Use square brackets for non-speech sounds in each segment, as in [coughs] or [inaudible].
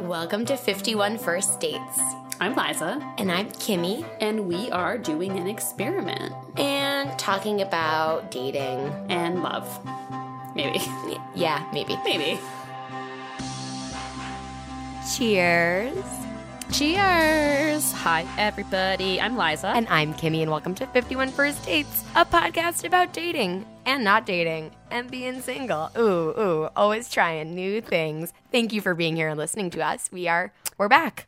Welcome to 51 First Dates. I'm Liza, And I'm Kimmy, and we are doing an experiment and talking about dating. and love. Maybe. Yeah, maybe. Maybe. Cheers. Cheers! Hi, everybody. I'm Liza. And I'm Kimmy, and welcome to 51 First Dates, a podcast about dating and not dating and being single. Ooh, ooh, always trying new things. Thank you for being here and listening to us. We are, we're back.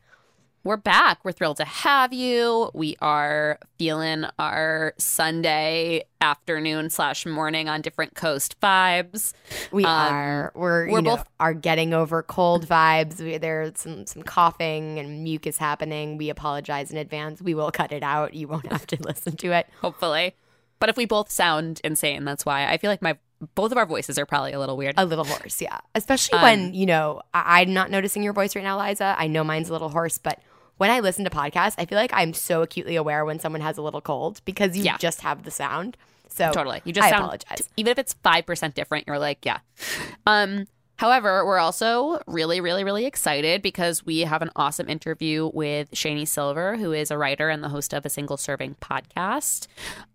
We're back. We're thrilled to have you. We are feeling our Sunday afternoon slash morning on different coast vibes. We Um, are. We're, we're you know, both- are getting over cold vibes. We, there's some some coughing and mucus happening. We apologize in advance. We will cut it out. You won't have to [laughs] listen to it. hopefully. But if we both sound insane, that's why I feel like my both of our voices are probably a little weird. A little hoarse, yeah. Especially Um, when you know I- I'm not noticing your voice right now, Liza. I know mine's a little hoarse, but when I listen to podcasts, I feel like I'm so acutely aware when someone has a little cold because you Yeah. just have the sound. So Totally. You just I sound apologize. even if it's five percent different, you're like, yeah. Um, however, we're also really, really, really excited because we have an awesome interview with Shani Silver, who is a writer and the host of a single serving podcast.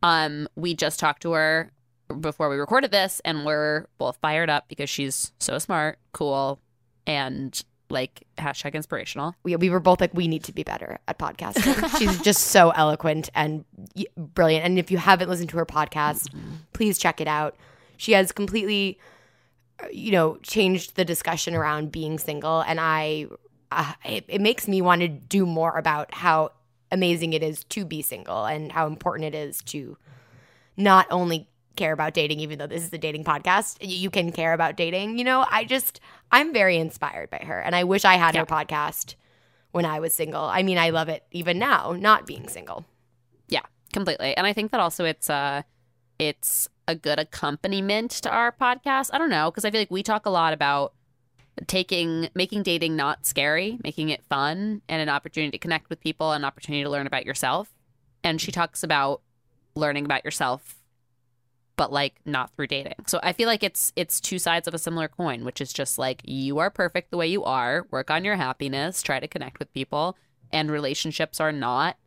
Um, we just talked to her before we recorded this, and we're both fired up because she's so smart, cool, and like hashtag inspirational. we, we were both like, we need to be better at podcasting. [laughs] She's just so eloquent and brilliant. And if you haven't listened to her podcast, please check it out. She has completely, uh, you know, changed the discussion around being single. And I, uh, it, it makes me want to do more about how amazing it is to be single and how important it is to not only care about dating, even though this is a dating podcast, you can care about dating. You know, I just, I'm very inspired by her. And I wish I had her podcast when I was single. I mean, I love it even now, not being single. Yeah, completely. And I think that also it's uh it's a good accompaniment to our podcast. I don't know, because I feel like we talk a lot about taking making dating not scary, making it fun and an opportunity to connect with people, an opportunity to learn about yourself. And she talks about learning about yourself but like not through dating. So I feel like it's it's two sides of a similar coin, which is just like you are perfect the way you are, work on your happiness, try to connect with people, and relationships are not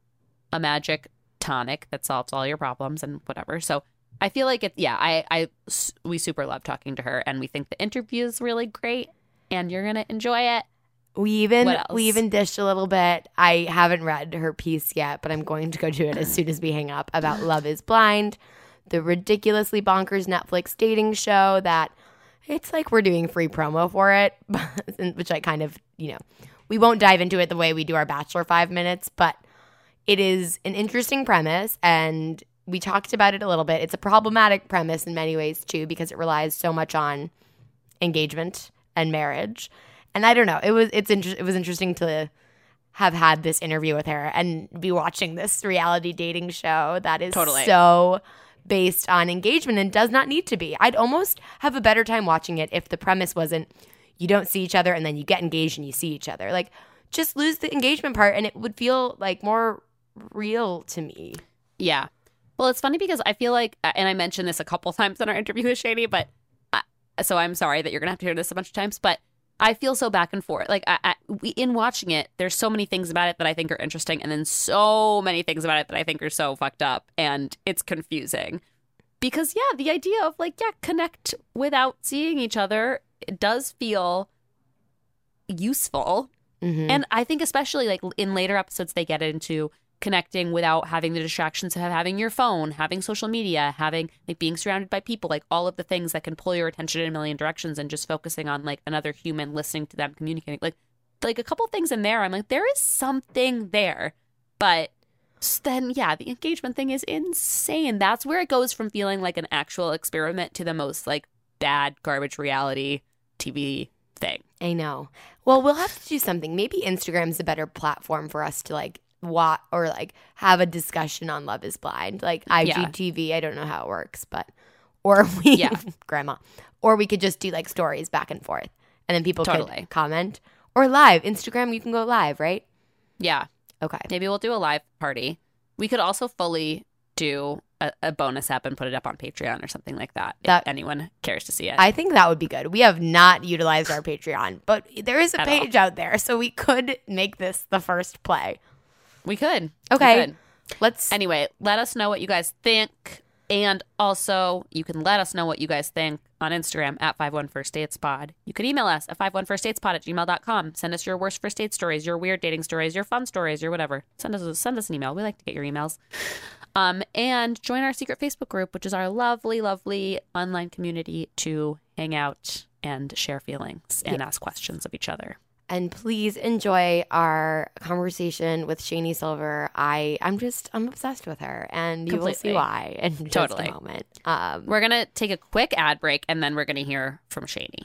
a magic tonic that solves all your problems and whatever. So I feel like it. Yeah, I I we super love talking to her, and we think the interview is really great, and you're gonna enjoy it. We even we even dished a little bit. I haven't read her piece yet, but I'm going to go do it as [clears throat] soon as we hang up about Love is Blind, the ridiculously bonkers Netflix dating show that it's like we're doing free promo for it, [laughs] which I kind of, you know, we won't dive into it the way we do our Bachelor 5 minutes, but it is an interesting premise and we talked about it a little bit. It's a problematic premise in many ways too because it relies so much on engagement and marriage. And I don't know. It was it's inter- it was interesting to have had this interview with her and be watching this reality dating show that is Totally. so based on engagement and does not need to be. I'd almost have a better time watching it if the premise wasn't you don't see each other and then you get engaged and you see each other. Like just lose the engagement part and it would feel like more real to me. Yeah. Well, it's funny because I feel like, and I mentioned this a couple [laughs] times in our interview with Shani, but I, so I'm sorry that you're gonna have to hear this a bunch of times, but I feel so back and forth. Like I, I, we, in watching it, there's so many things about it that I think are interesting, and then so many things about it that I think are so fucked up, and it's confusing. Because yeah, the idea of like yeah, connect without seeing each other it does feel useful Mm-hmm. and I think especially like in later episodes, they get into connecting without having the distractions of having your phone, having social media, having like being surrounded by people, like all of the things that can pull your attention in a million directions, and just focusing on like another human, listening to them, communicating. Like, like a couple things in there, I'm like, there is something there, but then yeah, the engagement thing is insane. That's where it goes from feeling like an actual experiment to the most like bad garbage reality TV thing. I know. Well, we'll have to do something. Maybe Instagram's a better platform for us to like watch or like have a discussion on Love is Blind. Like IGTV, I don't know how it works, but or [laughs] we Yeah. grandma. Or we could just do like stories back and forth. And then people Totally. could comment. Or live. Instagram you can go live, right? Yeah, Okay. Maybe we'll do a live party. We could also fully do a, a bonus app and put it up on Patreon or something like that. That- if anyone cares to see it. I think that would be good. We have not utilized our Patreon, but there is a At all. page out there, so we could make this the first play. We could. We Okay. could. Let's. Anyway, let us know what you guys think. And also, you can let us know what you guys think on Instagram at 51firstdatespod. You can email us at 51firstdatespod at gmail.com. Send us your worst first date stories, your weird dating stories, your fun stories, your whatever. Send us, send us an email. We like to get your emails. Um, and join our secret Facebook group, which is our lovely, lovely online community to hang out and share feelings and ask questions of each other. And please enjoy our conversation with Shani Silver. I I'm just I'm obsessed with her, and you will see why in just Totally. a moment. Um, We're going to take a quick ad break and then we're going to hear from Shani.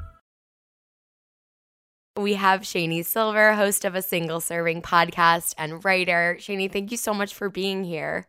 We have Shani Silver, host of a single serving podcast and writer. Shani, thank you so much for being here.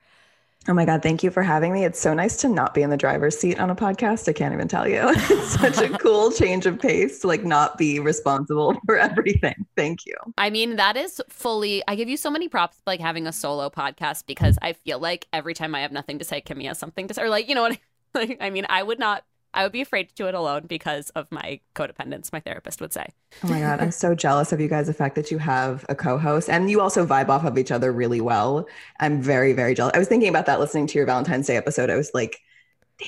Oh my God, thank you for having me. It's so nice to not be in the driver's seat on a podcast. I can't even tell you. [laughs] It's such a cool change of pace to like not be responsible [laughs] for everything. Thank you. I mean, that is fully. I give you so many props, like having a solo podcast, because I feel like every time I have nothing to say, Kimmy has something to say. Or like, you know what? [laughs] Like, I mean, I would not. I would be afraid to do it alone because of my codependence. My therapist would say. Oh my God, I'm so jealous of you guys. The fact that you have a co host and you also vibe off of each other really well. I'm very, very jealous. I was thinking about that listening to your Valentine's Day episode. I was like,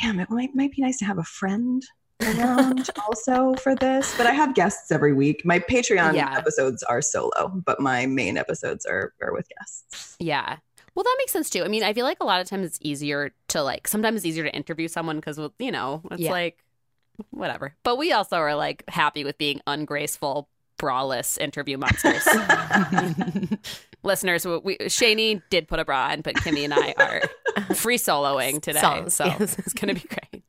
damn, it might, might be nice to have a friend around [laughs] also for this. But I have guests every week. My Patreon Yeah. episodes are solo, but my main episodes are, are with guests. Yeah. Well, that makes sense too. I mean, I feel like a lot of times it's easier to like. Sometimes it's easier to interview someone because you know it's Yeah. like whatever. But we also are like happy with being ungraceful, braless interview monsters. [laughs] Listeners, we Shani did put a bra on, but Kimmy and I are free soloing today, Songs, so yes. it's gonna be great.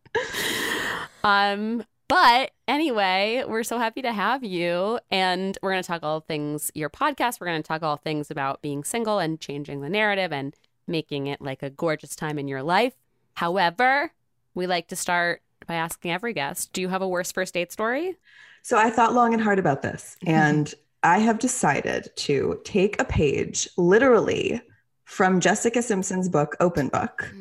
Um, but anyway, we're so happy to have you, and we're gonna talk all things your podcast. We're gonna talk all things about being single and changing the narrative and making it like a gorgeous time in your life. However, we like to start by asking every guest, "Do you have a worst first date story?" So I thought long and hard about this, [laughs] and I have decided to take a page literally from Jessica Simpson's book, Open Book,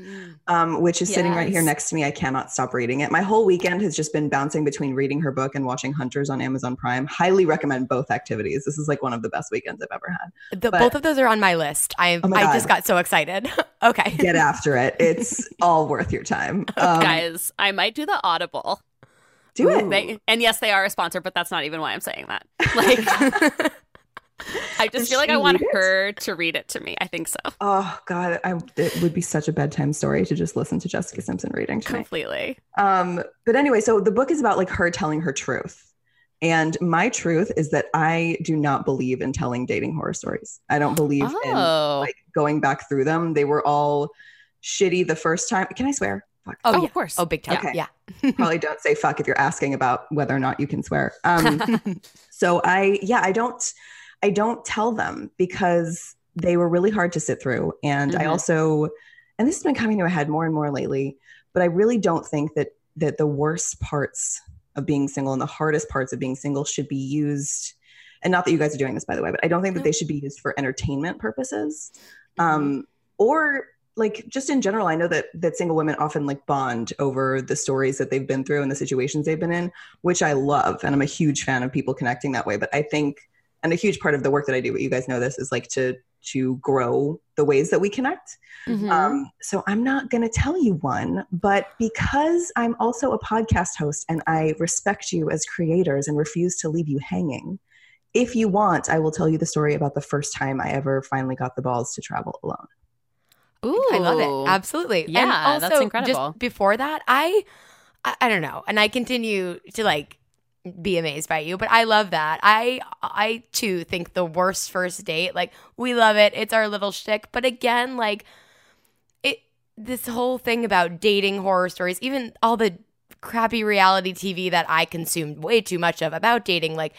um, which is sitting right here next to me. I cannot stop reading it. My whole weekend has just been bouncing between reading her book and watching Hunters on Amazon Prime. Highly recommend both activities. This is like one of the best weekends I've ever had. The, But- both of those are on my list. I Oh my I just got so excited. [laughs] okay. Get after it. It's [laughs] all worth your time. Um, Guys, I might do the Audible. do it. They, and yes, they are a sponsor, but that's not even why I'm saying that. [laughs] Like, I just Does feel like I want her to read it to me. I think so. Oh God, I, it would be such a bedtime story to just listen to Jessica Simpson reading to me. Completely. Um, but anyway, so the book is about like her telling her truth. And my truth is that I do not believe in telling dating horror stories. I don't believe in Oh. like going back through them. They were all shitty the first time. Can I swear? Fuck. Oh, Oh, yeah. of course. Oh, big time. Okay. Yeah. [laughs] Probably don't say fuck if you're asking about whether or not you can swear. Um, [laughs] so I, yeah, I don't, I don't tell them because they were really hard to sit through. And I Mhm. also, and this has been coming to a head more and more lately, but I really don't think that that the worst parts of being single and the hardest parts of being single should be used. And not that you guys are doing this, by the way, but I don't think that they should be used for entertainment purposes, um, or like just in general. I know that that single women often like bond over the stories that they've been through and the situations they've been in, which I love, and I'm a huge fan of people connecting that way. But I think, and a huge part of the work that I do, but you guys know this, is like to to grow the ways that we connect. Mhm. Um, so I'm not going to tell you one, but because I'm also a podcast host and I respect you as creators and refuse to leave you hanging, if you want, I will tell you the story about the first time I ever finally got the balls to travel alone. Ooh. I love it. Absolutely. Yeah, and also, that's incredible. Just before that, I, I I don't know, and I continue to like be amazed by you, but I love that. I I too think the worst first date, like we love it. It's our little shtick, but again, like it this whole thing about dating horror stories, even all the crappy reality TV that I consumed way too much of about dating, like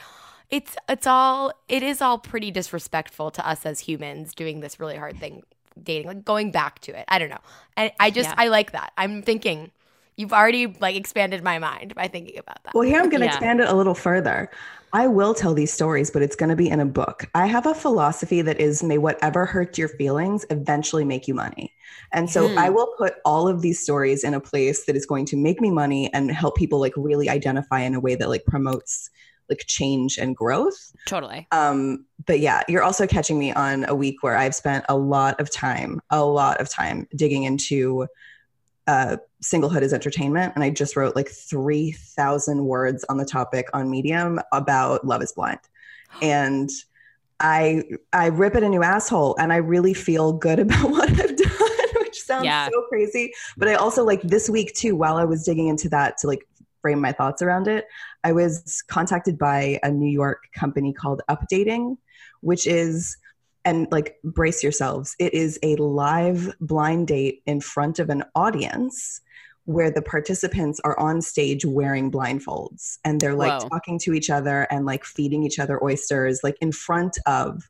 it's it's all it is all pretty disrespectful to us as humans doing this really hard thing dating like going back to it i don't know and i just Yeah. i like that i'm thinking you've already like expanded my mind by thinking about that Well, here I'm going to Yeah. expand it a little further. I will tell these stories, but it's going to be in a book. I have a philosophy that is may whatever hurts your feelings eventually make you money. And so Hmm. I will put all of these stories in a place that is going to make me money and help people like really identify in a way that like promotes like change and growth. Totally. Um, but yeah, you're also catching me on a week where I've spent a lot of time, a lot of time digging into uh, singlehood is entertainment. And I just wrote like 3,000 words on the topic on Medium about Love is Blind. [gasps] And I I rip it a new asshole and I really feel good [laughs] about what I've done, [laughs] which sounds Yeah. so crazy. But I also like this week too, while I was digging into that to like frame my thoughts around it, I was contacted by a New York company called Updating, which is and like brace yourselves, it is a live blind date in front of an audience where the participants are on stage wearing blindfolds and they're like Whoa. talking to each other and like feeding each other oysters like in front of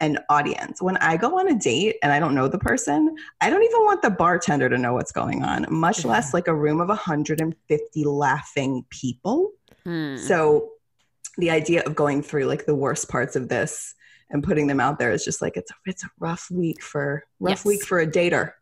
an audience. When I go on a date and I don't know the person, I don't even want the bartender to know what's going on, much less like a room of 150 laughing people. Hmm. So the idea of going through like the worst parts of this and putting them out there is just like it's a, it's a rough week for rough Yes. week for a dater.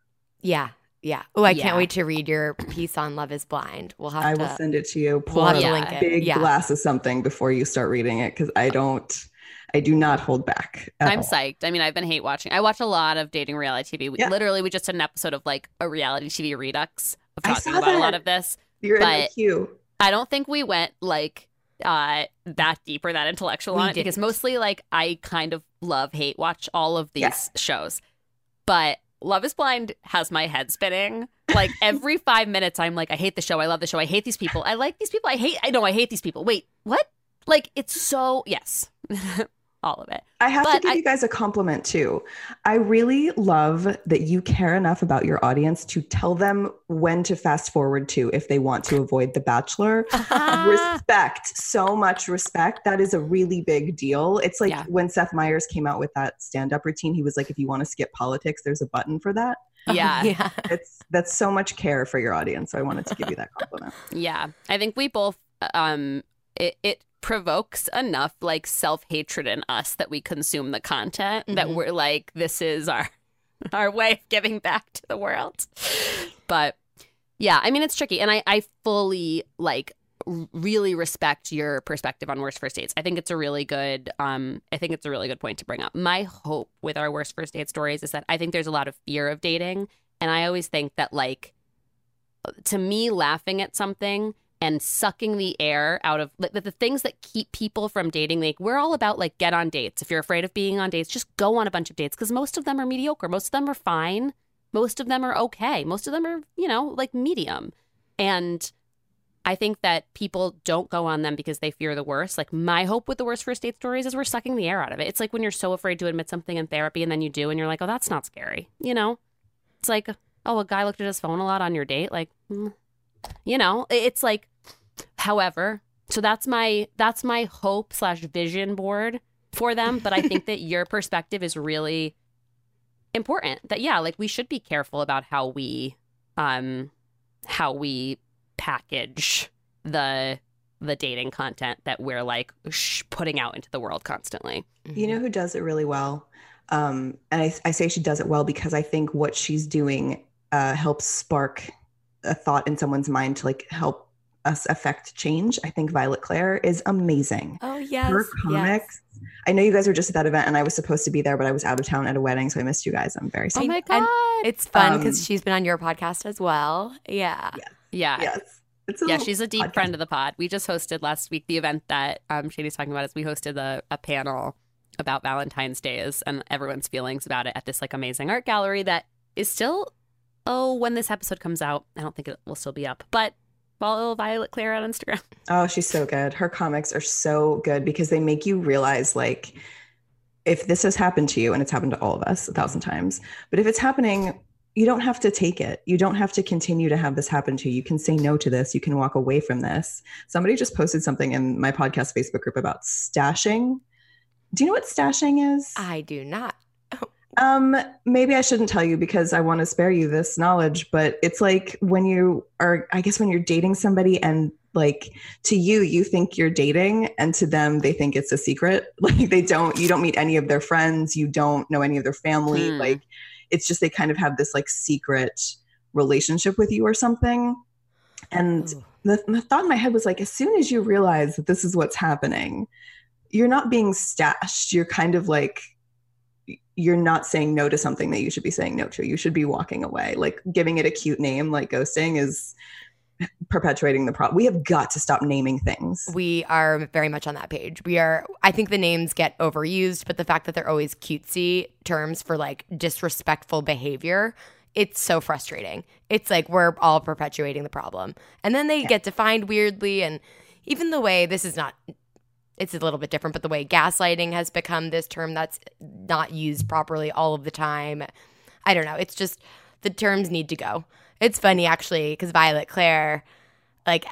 yeah yeah oh i Yeah. can't wait to read your piece on love is blind we'll have I to will send it to you. we'll Pour have a to Yeah. link it big yeah glass of something before you start reading it because I don't I do not hold back. at I'm all. psyched. I mean, I've been hate watching. I watch a lot of dating reality TV. We, Yeah. Literally, we just did an episode of like a reality TV redux of I talking saw about a lot of this. You're in the queue. I don't think we went like uh that deep or that intellectual We on it because didn't. mostly like I kind of love hate watch all of these shows. But Love is Blind has my head spinning. Like [laughs] every 5 minutes I'm like I hate the show. I love the show. I hate these people. I like these people. I hate I know I hate these people. Wait, what? Like it's so yes. [laughs] all of it. I have to give I- you guys a compliment too. I really love that you care enough about your audience to tell them when to fast forward to if they want to avoid The Bachelor. [laughs] respect, so much respect. That is a really big deal. It's like Yeah. when Seth Meyers came out with that stand up routine, he was like, if you want to skip politics, there's a button for that. [laughs] Yeah. [laughs] yeah It's that's so much care for your audience. So I wanted to give you that compliment. Yeah, I think we both um it, it provokes enough like self-hatred in us that we consume the content that Mhm. we're like this is our [laughs] our way of giving back to the world. But yeah, I mean it's tricky and I I fully like really respect your perspective on worst first dates. I think it's a really good um I think it's a really good point to bring up. My hope with our worst first date stories is that I think there's a lot of fear of dating and I always think that like to me laughing at something and sucking the air out of like, the, the things that keep people from dating like we're all about like get on dates. If you're afraid of being on dates just go on a bunch of dates because most of them are mediocre. Most of them are fine. Most of them are okay. Most of them are you know like medium. And i think that people don't go on them because they fear the worst. Like my hope with the worst first date stories is we're sucking the air out of it. It's like when you're so afraid to admit something in therapy and then you do and you're like oh that's not scary you know? It's like oh a guy looked at his phone a lot on your date like mm, you know it's like however so that's my that's my hope slash vision board for them but i think [laughs] that your perspective is really important that yeah like we should be careful about how we um how we package the the dating content that we're like sh- putting out into the world constantly You know who does it really well? Um, and I, I say she does it well because I think what she's doing uh, helps spark a thought in someone's mind to like help us affect change. I think Violet Clare is amazing. oh yes Her yes. comics. I know you guys were just at that event, and I was supposed to be there, but I was out of town at a wedding, so I missed you guys. I'm very sorry. oh sorry. my and god it's fun because Um, she's been on your podcast as well yeah yeah yes, yeah, she's a deep podcast. friend of the pod. We just hosted last week the event that um, Shani's talking about. Is we hosted a, a panel about Valentine's Days and everyone's feelings about it at this like amazing art gallery that is still oh when this episode comes out, I don't think it will still be up, but follow Violet Claire on Instagram. [laughs] Oh, she's so good. Her comics are so good because they make you realize like if this has happened to you and it's happened to all of us a thousand times, but if it's happening, you don't have to take it. You don't have to continue to have this happen to you. You can say no to this. You can walk away from this. Somebody just posted something in my podcast Facebook group about stashing. Do you know what stashing is? I do not. Um, maybe I shouldn't tell you because I want to spare you this knowledge, but it's like when you are, I guess, when you're dating somebody and like to you, you think you're dating, and to them, they think it's a secret. [laughs] Like they don't, you don't meet any of their friends, you don't know any of their family. Hmm. Like it's just they kind of have this like secret relationship with you or something. And the, the thought in my head was like, as soon as you realize that this is what's happening, you're not being stashed. You're kind of like, you're not saying no to something that you should be saying no to. You should be walking away. Like giving it a cute name, like ghosting, is perpetuating the problem. We have got to stop naming things. We are very much on that page. We are, I think the names get overused, but the fact that they're always cutesy terms for like disrespectful behavior, it's so frustrating. It's like we're all perpetuating the problem. And then they get defined weirdly. And even the way this is not, it's a little bit different, but the way gaslighting has become this term that's not used properly all of the time. I don't know. It's just the terms need to go. It's funny actually because Violet Claire, like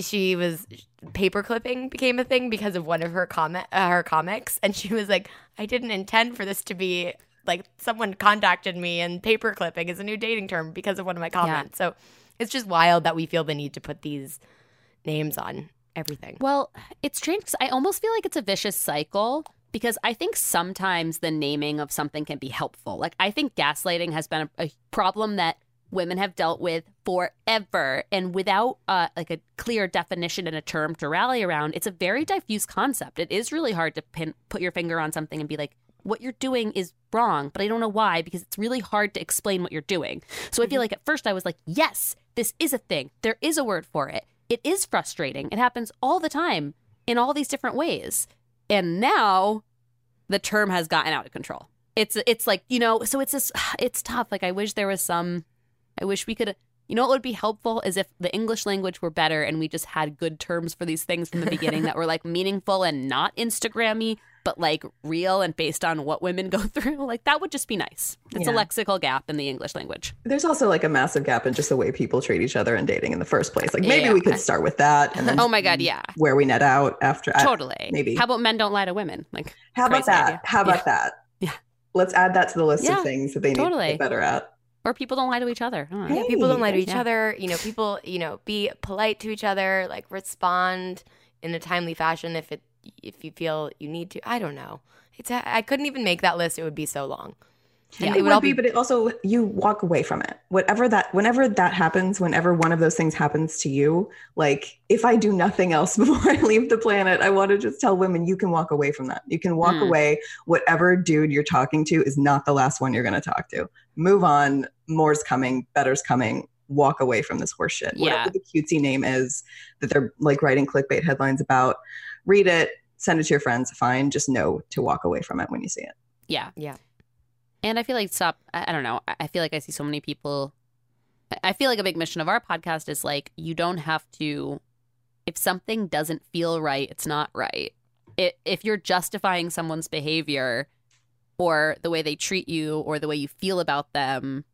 she was paper clipping became a thing because of one of her comment uh, her comics, and she was like, I didn't intend for this to be like someone contacted me, and paper clipping is a new dating term because of one of my comments. So it's just wild that we feel the need to put these names on everything. Well, it's strange because I almost feel like it's a vicious cycle because I think sometimes the naming of something can be helpful. Like, I think gaslighting has been a, a problem that women have dealt with forever. And without uh, like a clear definition and a term to rally around it's a very diffuse concept. It is really hard to pin, put your finger on something and be like what you're doing is wrong but i don't know why because it's really hard to explain what you're doing. So i feel like at first i was like yes this is a thing. There is a word for it it is frustrating. It happens all the time in all these different ways. And now the term has gotten out of control. It's it's like you know so it's this [sighs] it's tough. Like i wish there was some I wish we could. You know what would be helpful is if the English language were better and we just had good terms for these things from the beginning that were like [laughs] meaningful and not Instagrammy, but like real and based on what women go [laughs] through. Like that would just be nice. It's a lexical gap in the English language. There's also like a massive gap in just the way people treat each other and dating in the first place. Like maybe Yeah. we could start with that and then [laughs] Oh my god, yeah. where we net out after. I- Totally. maybe. How about men don't lie to women? Like How about that? idea. How about Yeah. that? Yeah. Let's add that to the list Yeah, of things that they need to totally. get better at. Or people don't lie to each other. Don't. Yeah, people don't lie to each yeah. other. You know, people, you know, be polite to each other, like respond in a timely fashion if it if you feel you need to. I don't know. It's I couldn't even make that list. It would be so long. And it they would would be, be but it also you walk away from it. Whatever that, whenever that happens, whenever one of those things happens to you, like if I do nothing else [laughs] before I leave the planet, I want to just tell women you can walk away from that. You can walk Hmm. away. Whatever dude you're talking to is not the last one you're going to talk to. Move on. More's coming. Better's coming. Walk away from this horseshit. Yeah. Whatever the cutesy name is that they're like writing clickbait headlines about, read it, send it to your friends. Fine. Just know to walk away from it when you see it. Yeah. Yeah. And I feel like stop. I, don't know. I- feel like I see so many people. I- I feel like a big mission of our podcast is like you don't have to. If something doesn't feel right, it's not right. It, if you're justifying someone's behavior, or the way they treat you, or the way you feel about them,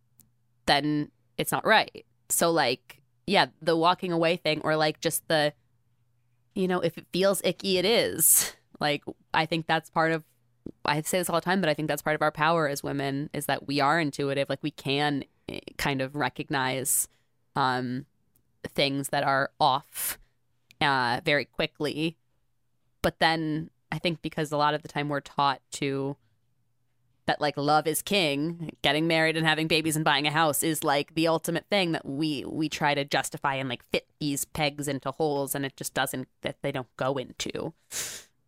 then it's not right. So like, yeah, the walking away thing, or like just the, you know, if it feels icky, it is. [laughs] Like I think that's part of I say this all the time, but I think that's part of our power as women is that we are intuitive. Like we can eh, kind of recognize um, things that are off uh, very quickly. But then I think because a lot of the time we're taught to that like love is king, getting married and having babies and buying a house is like the ultimate thing that we we try to justify and like fit these pegs into holes and it just doesn't that they don't go into.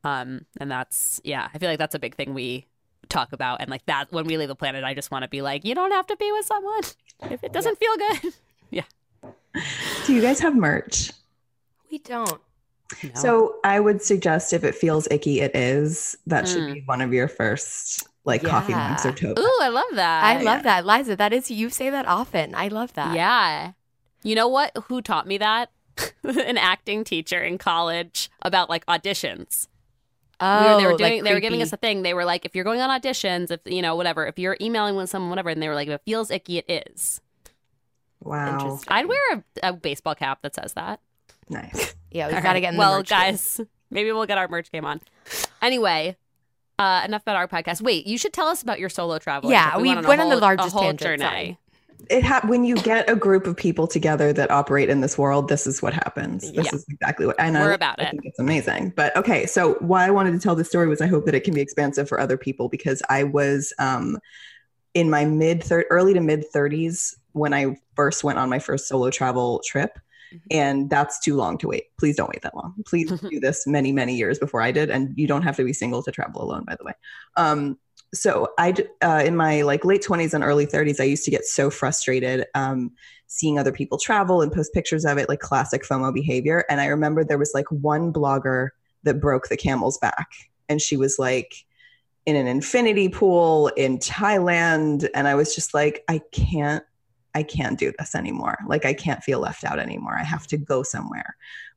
Um, and that's yeah, I feel like that's a big thing we talk about. And like that, when we leave the planet, I just want to be like, you don't have to be with someone if it doesn't feel good. [laughs] Yeah. Do you guys have merch? We don't. No. So I would suggest if it feels icky, it is. That should Mm. be one of your first like coffee mugs or tote. ooh, I love that. I love that, Liza. That is you say that often. I love that. Yeah. You know what? Who taught me that? [laughs] An acting teacher in college about like auditions. Oh, we were, they were like doing they were giving us a thing. They were like, if you're going on auditions, if you know, whatever, if you're emailing with someone, whatever, and they were like, if it feels icky, it is. Wow. Interesting. I'd wear a, a baseball cap that says that. Nice. [laughs] Yeah, we've got to right. get in the well, merch game. guys. [laughs] Maybe we'll get our merch game on. Anyway, uh, enough about our podcast. Wait, you should tell us about your solo travel. Yeah, trip. we a went on the largest a whole tangent, journey. sorry. It ha- when you get a group of people together that operate in this world, this is what happens. This Yeah. is exactly what and We're I, about I it. think it's amazing. But okay, so why I wanted to tell this story was I hope that it can be expansive for other people because I was um, in my mid thir- early to mid 30s when I first went on my first solo travel trip. Mm-hmm. And that's too long to wait. Please don't wait that long. Please [laughs] do this many, many years before I did. And you don't have to be single to travel alone, by the way. Um, so I, uh, in my like late 20s and early 30s, I used to get so frustrated um, seeing other people travel and post pictures of it, like classic FOMO behavior. And I remember there was like one blogger that broke the camel's back, and she was like in an infinity pool in Thailand, and I was just like, I can't. I can't do this anymore. Like, I can't feel left out anymore. I have to go somewhere.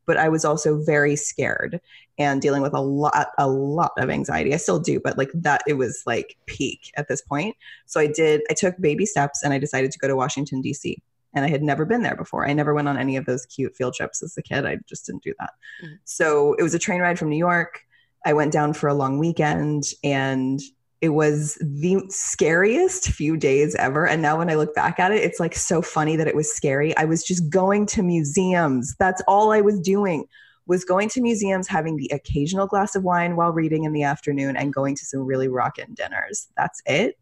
But I was also very scared and dealing with a lot, a lot of anxiety. I still do, but like that, it was like peak at this point. So I did, I took baby steps and I decided to go to Washington, D.C. And I had never been there before. I never went on any of those cute field trips as a kid. I just didn't do that. Mhm. So it was a train ride from New York. I went down for a long weekend and it was the scariest few days ever. And now when I look back at it, it's like so funny that it was scary. I was just going to museums. That's all I was doing was going to museums, having the occasional glass of wine while reading in the afternoon and going to some really rockin' dinners. That's it.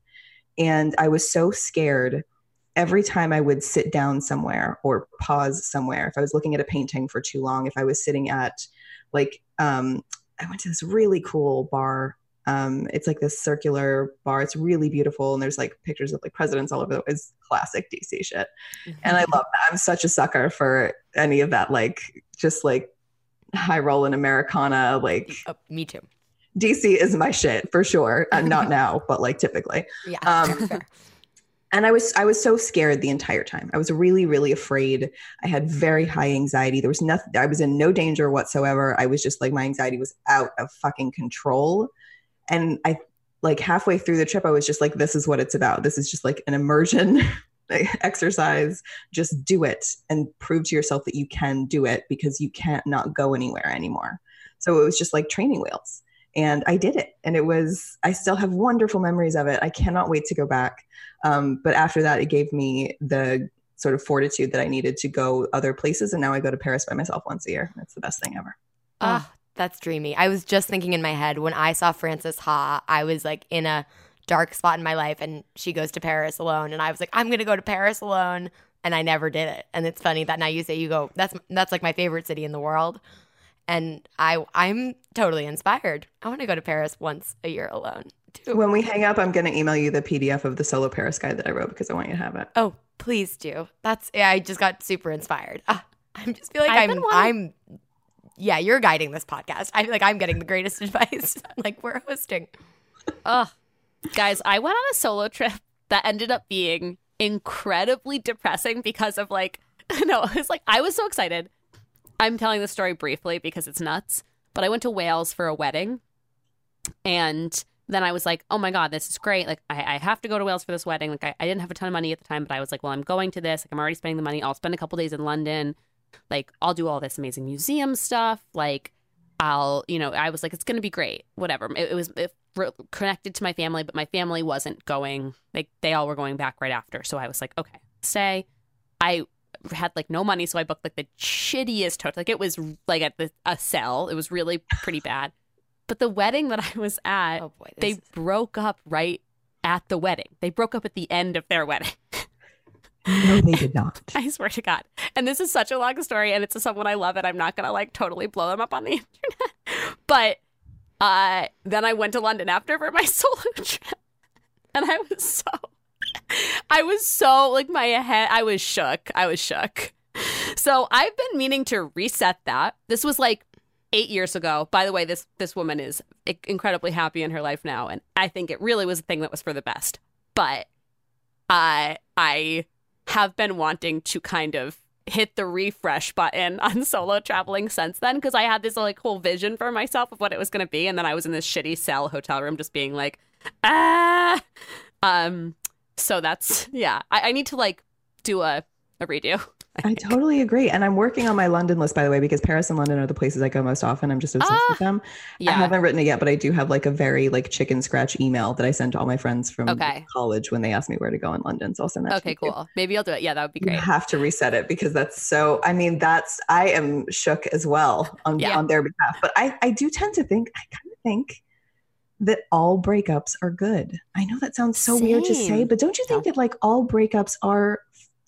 And I was so scared every time I would sit down somewhere or pause somewhere. If I was looking at a painting for too long, if I was sitting at like um I went to this really cool bar um, it's like this circular bar. It's really beautiful, and there's like pictures of like presidents all over. The, it's classic DC shit, and I love that. I'm such a sucker for any of that, like just like high rolling Americana. Like Oh, me too. DC is my shit for sure. Uh, [laughs] not now, but like typically. Yeah. Um, fair. and i was i was so scared the entire time i was really really afraid i had very high anxiety there was nothing i was in no danger whatsoever i was just like my anxiety was out of fucking control and i like halfway through the trip i was just like this is what it's about. This is just like an immersion [laughs] exercise. Just do it and prove to yourself that you can do it because you can't not go anywhere anymore. So it was just like training wheels. And i did it. And it was i still have wonderful memories of it. I cannot wait to go back. Um, but after that, it gave me the sort of fortitude that I needed to go other places. And now I go to Paris by myself once a year. It's the best thing ever. Oh, that's dreamy. I was just thinking in my head when I saw Frances Ha, I was like in a dark spot in my life and she goes to Paris alone and I was like I'm going to go to Paris alone and I never did it. And it's funny that now you say you go that's that's like my favorite city in the world. And I I'm totally inspired. I want to go to Paris once a year alone. Too. When we hang up, I'm going to email you the PDF of the solo Paris guide that I wrote because I want you to have it. Oh, please do. That's yeah, I just got super inspired. Ah, I just feel like I've I'm been wanting- I'm yeah, you're guiding this podcast. I feel like I'm getting the greatest [laughs] advice. [laughs] like we're hosting. Ugh. Guys, I went on a solo trip that ended up being incredibly depressing because of like, [laughs] no, it was like, I was so excited. I'm telling the story briefly because it's nuts, but I went to Wales for a wedding. And then I was like, oh my God, this is great. Like, I, I have to go to Wales for this wedding. Like, I, I didn't have a ton of money at the time, but I was like, well, I'm going to this. Like, I'm already spending the money. I'll spend a couple days in London. Like, I'll do all this amazing museum stuff. Like, I'll, you know, I was like, it's going to be great. Whatever. It, it was it, re- connected to my family, but my family wasn't going. Like, they all were going back right after. So I was like, okay, stay. I had like no money, so I booked like the shittiest hotel. Like, it was like at the, a cell. It was really pretty bad. But the wedding that I was at, Oh boy. they is, broke up right at the wedding. They broke up at the end of their wedding. No, they did not. [laughs] I swear to God. And this is such a long story, and it's someone I love, and I'm not gonna like totally blow them up on the [laughs] internet. But uh, then I went to London after for my [laughs] solo trip, and I was so, I was so like my head. I was shook. I was shook. So I've been meaning to reset that. This was like eight years ago. By the way, this this woman is incredibly happy in her life now, and I think it really was a thing that was for the best. But I I have been wanting to kind of hit the refresh button [laughs] on solo traveling since then because I had this like whole vision for myself of what it was going to be, and then I was in this shitty cell hotel room just being like, ah. Um. So that's yeah. I, I need to like do a a redo. [laughs] I totally agree. And I'm working on my London list, by the way, because Paris and London are the places I go most often. I'm just obsessed Ah, with them. Yeah. I haven't written it yet, but I do have like a very like chicken scratch email that I send to all my friends from Okay. college when they ask me where to go in London. So I'll send that to Okay. you too. Cool. Maybe I'll do it. Yeah, that would be You great. have to reset it because that's so I mean, that's I am shook as well on, Yeah. on their behalf. But I, I do tend to think, I kind of think that all breakups are good. I know that sounds so weird to say, but don't you think that like all breakups are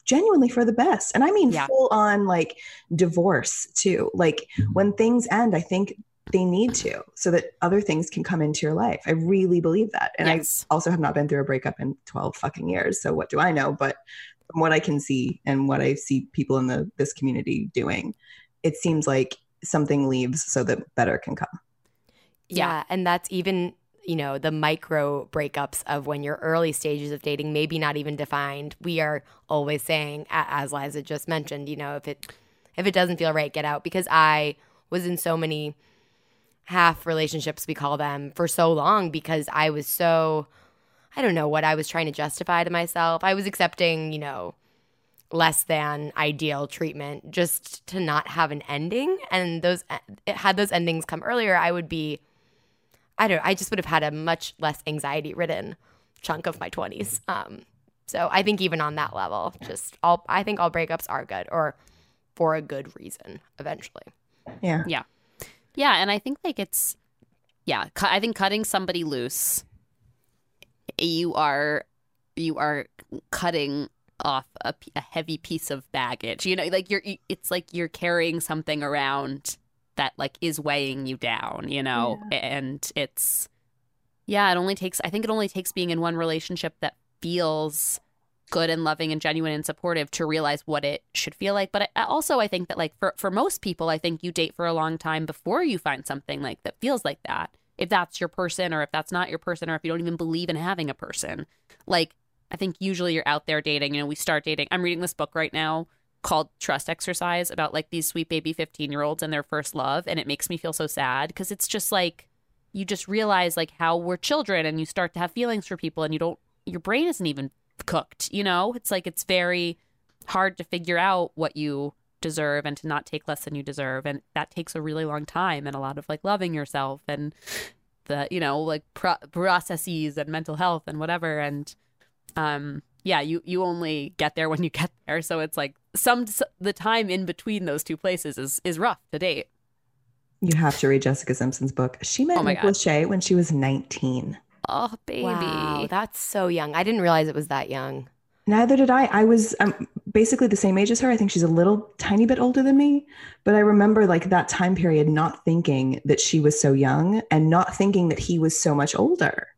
genuinely for the best? And I mean Yeah. full on like divorce too. Like mm-hmm. when things end, I think they need to so that other things can come into your life. I really believe that. And Yes. I also have not been through a breakup in 12 fucking years. So what do I know? But from what I can see and what I see people in the this community doing, it seems like something leaves so that better can come. Yeah. Yeah. And that's even, you know, the micro breakups of when your early stages of dating, maybe not even defined. We are always saying, as Liza just mentioned, you know, if it if it doesn't feel right, get out. Because I was in so many half relationships, we call them, for so long because I was so I don't know what I was trying to justify to myself. I was accepting, you know, less than ideal treatment just to not have an ending and those had those endings come earlier i would be i don't i just would have had a much less anxiety ridden chunk of my 20s um so i think even on that level just all i think all breakups are good or for a good reason eventually Yeah. Yeah, Yeah, and I think like it's yeah, cu- I think cutting somebody loose you are you are cutting off a, a heavy piece of baggage. You know, like you're it's like you're carrying something around that like is weighing you down, you know? And it's yeah, it only takes I think it only takes being in one relationship that feels good and loving and genuine and supportive to realize what it should feel like. But I, also, I think that like for for most people, I think you date for a long time before you find something like that feels like that. If that's your person, or if that's not your person, or if you don't even believe in having a person, like I think usually you're out there dating. You know, we start dating. I'm reading this book right now called Trust Exercise about like these sweet baby 15 year olds and their first love, and it makes me feel so sad because it's just like you just realize like how we're children and you start to have feelings for people and you don't your brain isn't even cooked you know? It's like it's very hard to figure out what you deserve and to not take less than you deserve and that takes a really long time and a lot of like loving yourself and the you know like pro- processes and mental health and whatever and um yeah you you only get there when you get there so it's like some the time in between those two places is is rough to date You have to read Jessica Simpson's book. She met Oh my Nick God. Lachey when she was 19. oh baby wow that's so young i didn't realize it was that young Neither did I. I was um, basically the same age as her. I think she's a little tiny bit older than me. But I remember like that time period not thinking that she was so young and not thinking that he was so much older.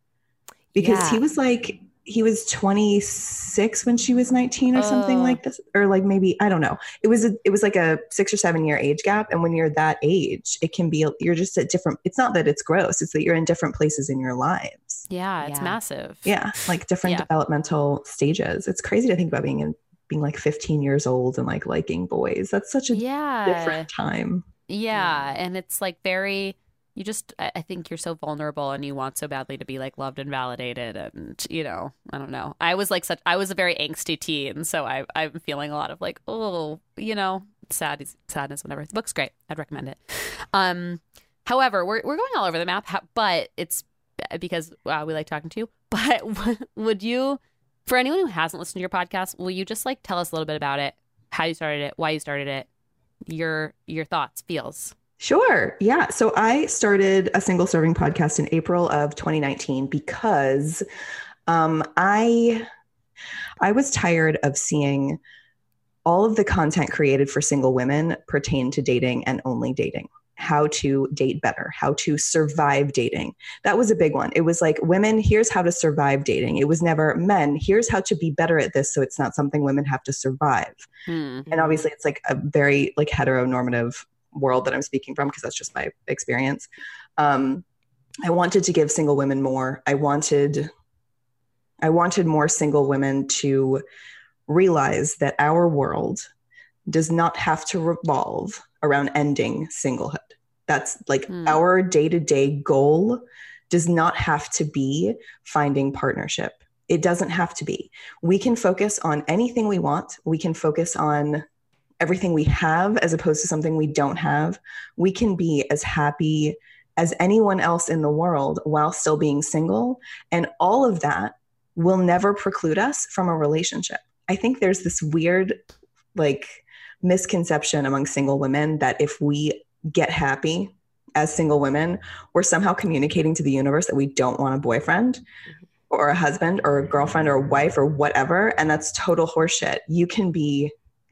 Because Yeah. he was like, he was 26 when she was 19 or something Oh. like this. Or like maybe, I don't know. It was a, it was like a six or seven year age gap. And when you're that age, it can be, you're just at different, it's not that it's gross, it's that you're in different places in your lives. yeah it's Yeah. massive Yeah, like different Yeah. developmental stages. It's crazy to think about being in being like 15 years old and like liking boys. That's such a yeah different time. Yeah, and it's like very you just I think you're so vulnerable and you want so badly to be like loved and validated and you know, I don't know. I was like such I was a very angsty teen, so I I'm feeling a lot of like, oh, you know, sad sadness whenever. The book's great. I'd recommend it. Um however, we're we're going all over the map, but it's because wow, we like talking to you. [laughs] But would you for anyone who hasn't listened to your podcast, will you just like tell us a little bit about it, how you started it, why you started it, your your thoughts, feels. Sure. Yeah. So I started a single serving podcast in April of 2019 because um, I I was tired of seeing all of the content created for single women pertain to dating and only dating. How to date better, how to survive dating. That was a big one. It was like, women, here's how to survive dating. It was never men, here's how to be better at this so it's not something women have to survive Hmm. and obviously it's like a very like heteronormative world that i'm speaking from because that's just my experience um i wanted to give single women more i wanted i wanted more single women to realize that our world does not have to revolve around ending singlehood. That's like Hmm. our day to day goal does not have to be finding partnership. It doesn't have to be. We can focus on anything we want. We can focus on everything we have as opposed to something we don't have. We can be as happy as anyone else in the world while still being single. And all of that will never preclude us from a relationship. I think there's this weird, like, misconception among single women that if we get happy as single women, we're somehow communicating to the universe that we don't want a boyfriend or a husband or a girlfriend or a wife or whatever. And that's total horseshit. You can be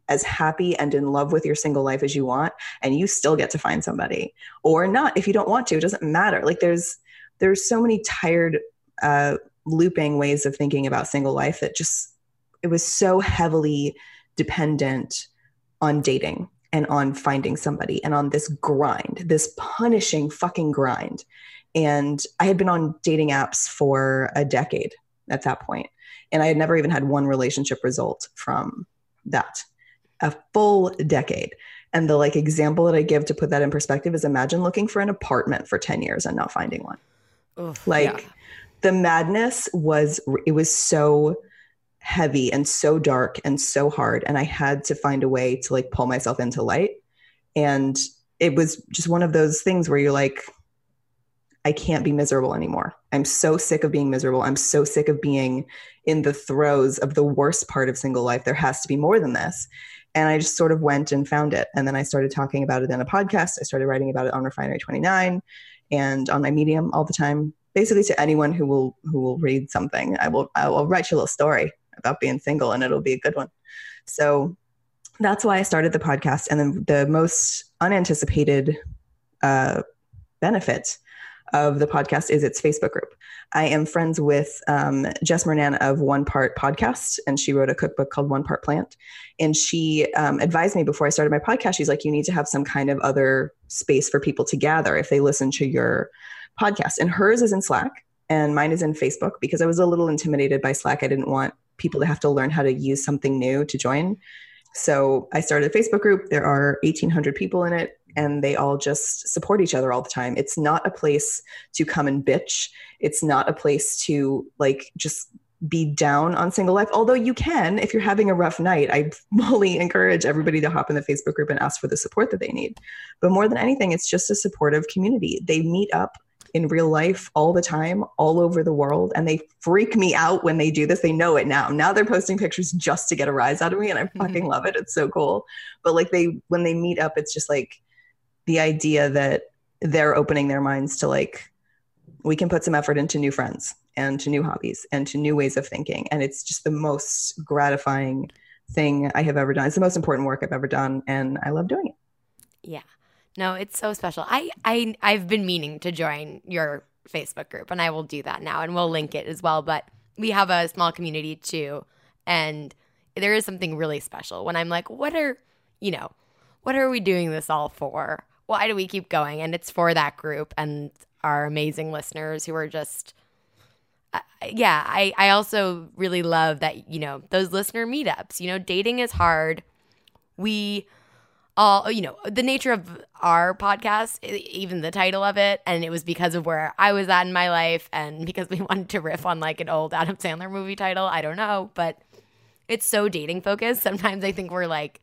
as happy and in love with your single life as you want, and you still get to find somebody or not if you don't want to. It doesn't matter. Like there's there's so many tired uh, looping ways of thinking about single life that just it was so heavily dependent on dating and on finding somebody and on this grind, this punishing fucking grind. And I had been on dating apps for a decade at that point, and I had never even had one relationship result from that. A full decade. And the like example that I give to put that in perspective is imagine looking for an apartment for 10 years and not finding one. Oof, Like yeah. the madness was it was so heavy and so dark and so hard and I had to find a way to like pull myself into light and it was just one of those things where you're like I can't be miserable anymore. I'm so sick of being miserable. I'm so sick of being in the throes of the worst part of single life. There has to be more than this. And I just sort of went and found it. And then I started talking about it in a podcast. I started writing about it on Refinery 29 and on my medium all the time basically to anyone who will who will read something i will i will write you a little story about being single and it'll be a good one so that's why i started the podcast and then the most unanticipated uh, benefit of the podcast is its facebook group. I am friends with um, jess murnane of one part podcast and she wrote a cookbook called one part plant. And she um, advised me before i started my podcast she's like you need to have some kind of other space for people to gather if they listen to your podcast. And hers is in slack and mine is in facebook because i was a little intimidated by slack. I didn't want people to have to learn how to use something new to join. So i started a facebook group. There are 1800 people in it and they all just support each other all the time. It's not a place to come and bitch. It's not a place to like just be down on single life. Although you can if you're having a rough night i [laughs] fully encourage everybody to hop in the facebook group and ask for the support that they need. But more than anything it's just a supportive community. They meet up in real life all the time all over the world and they freak me out when they do this. They know it now. Now they're posting pictures just to get a rise out of me and i mm-hmm. fucking love it. It's so cool. But like they when they meet up it's just like the idea that they're opening their minds to like we can put some effort into new friends and to new hobbies and to new ways of thinking and it's just the most gratifying thing i have ever done it's the most important work i've ever done and i love doing it Yeah. No, it's so special. I I I've been meaning to join your Facebook group and I will do that now and we'll link it as well, but we have a small community too and there is something really special when I'm like what are, you know, what are we doing this all for? Why do we keep going? And it's for that group and our amazing listeners who are just uh, yeah, I, I also really love that, you know, those listener meetups. You know, dating is hard. We all, you know, the nature of our podcast, even the title of it, and it was because of where I was at in my life and [laughs] because we wanted to riff on like an old Adam Sandler movie title. I don't know, but it's so dating focused. Sometimes I think we're like,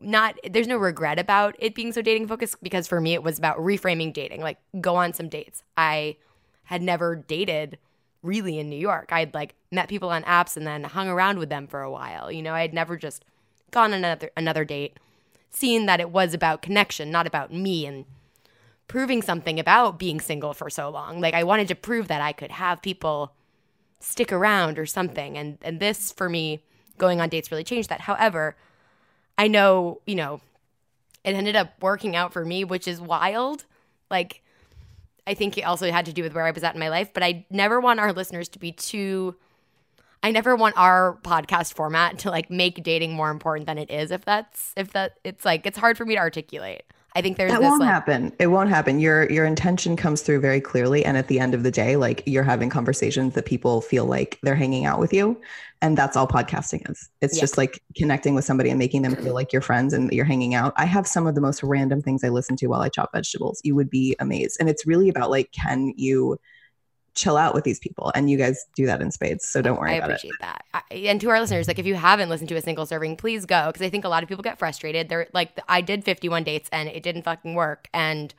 not there's no regret about it being so dating focused because for me it was about reframing dating. Like go on some dates. I had never dated really in new york. I'd like met people on apps and then hung around with them for a while. You know i had never just gone on another another date seeing that it was about connection not about me and proving something about being single for so long. Like i wanted to prove that i could have people stick around or something. And and this for me going on dates really changed that. However I know, you know, it ended up working out for me, which is wild. Like, I think it also had to do with where I was at in my life, but I never want our listeners to be too. I never want our podcast format to like make dating more important than it is. If that's, if that, it's like, it's hard for me to articulate. I think there's that this won't like happen. It won't happen. Your your intention comes through very clearly, and at the end of the day, like you're having conversations that people feel like they're hanging out with you, and that's all podcasting is. It's Yeah. just like connecting with somebody and making them feel like you're friends and that you're hanging out. I have some of the most random things I listen to while I chop vegetables. You would be amazed, and it's really about like, can you chill out with these people? And you guys do that in spades, so don't worry I about it. appreciate that. I, and to our listeners, like if you haven't listened to a single serving, please go because I think a lot of people get frustrated. They're like, I did 51 dates and it didn't fucking work, and